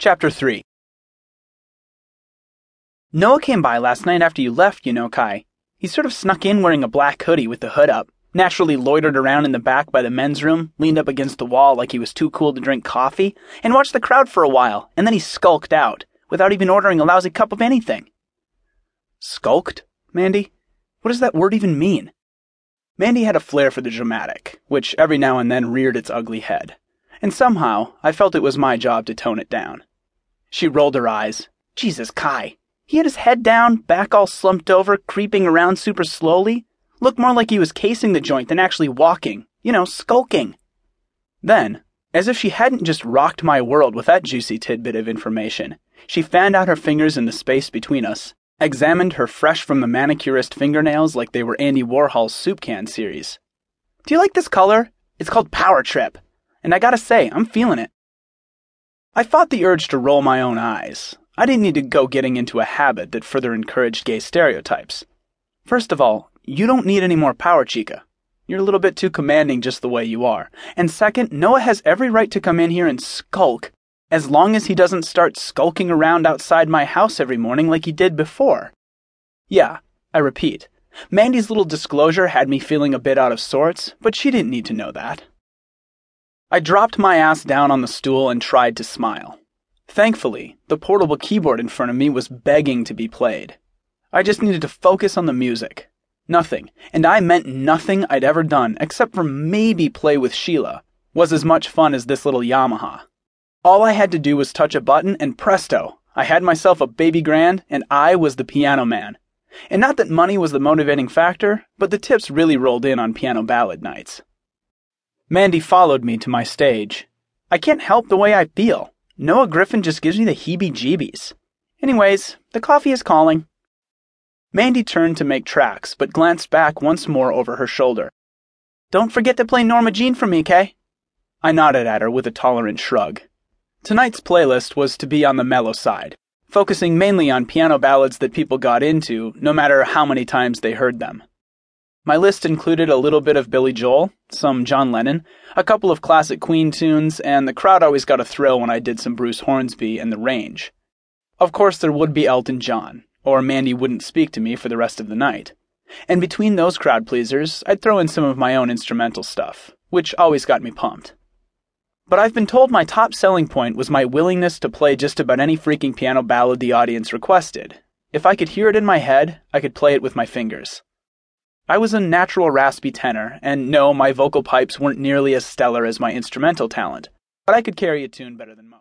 Chapter 3 Noah came by last night after you left, you know, Kai. He sort of snuck in wearing a black hoodie with the hood up, naturally loitered around in the back by the men's room, leaned up against the wall like he was too cool to drink coffee, and watched the crowd for a while, and then he skulked out, without even ordering a lousy cup of anything. Skulked? Mandy? What does that word even mean? Mandy had a flair for the dramatic, which every now and then reared its ugly head, and somehow I felt it was my job to tone it down. She rolled her eyes. Jesus, Kai. He had his head down, back all slumped over, creeping around super slowly. Looked more like he was casing the joint than actually walking. You know, skulking. Then, as if she hadn't just rocked my world with that juicy tidbit of information, she fanned out her fingers in the space between us, examined her fresh from the manicurist fingernails like they were Andy Warhol's soup can series. Do you like this color? It's called Power Trip. And I gotta say, I'm feeling it. I fought the urge to roll my own eyes. I didn't need to go getting into a habit that further encouraged gay stereotypes. First of all, you don't need any more power, Chica. You're a little bit too commanding just the way you are. And second, Noah has every right to come in here and skulk, as long as he doesn't start skulking around outside my house every morning like he did before. Yeah, I repeat, Mandy's little disclosure had me feeling a bit out of sorts, but she didn't need to know that. I dropped my ass down on the stool and tried to smile. Thankfully, the portable keyboard in front of me was begging to be played. I just needed to focus on the music. Nothing, and I meant nothing I'd ever done except for maybe play with Sheila, was as much fun as this little Yamaha. All I had to do was touch a button and presto, I had myself a baby grand and I was the piano man. And not that money was the motivating factor, but the tips really rolled in on piano ballad nights. Mandy followed me to my stage. I can't help the way I feel. Noah Griffin just gives me the heebie jeebies. Anyways, the coffee is calling. Mandy turned to make tracks, but glanced back once more over her shoulder. Don't forget to play Norma Jean for me, Kay. I nodded at her with a tolerant shrug. Tonight's playlist was to be on the mellow side, focusing mainly on piano ballads that people got into, no matter how many times they heard them. My list included a little bit of Billy Joel, some John Lennon, a couple of classic Queen tunes, and the crowd always got a thrill when I did some Bruce Hornsby and The Range. Of course, there would be Elton John, or Mandy wouldn't speak to me for the rest of the night. And between those crowd pleasers, I'd throw in some of my own instrumental stuff, which always got me pumped. But I've been told my top selling point was my willingness to play just about any freaking piano ballad the audience requested. If I could hear it in my head, I could play it with my fingers. I was a natural raspy tenor, and no, my vocal pipes weren't nearly as stellar as my instrumental talent, but I could carry a tune better than most.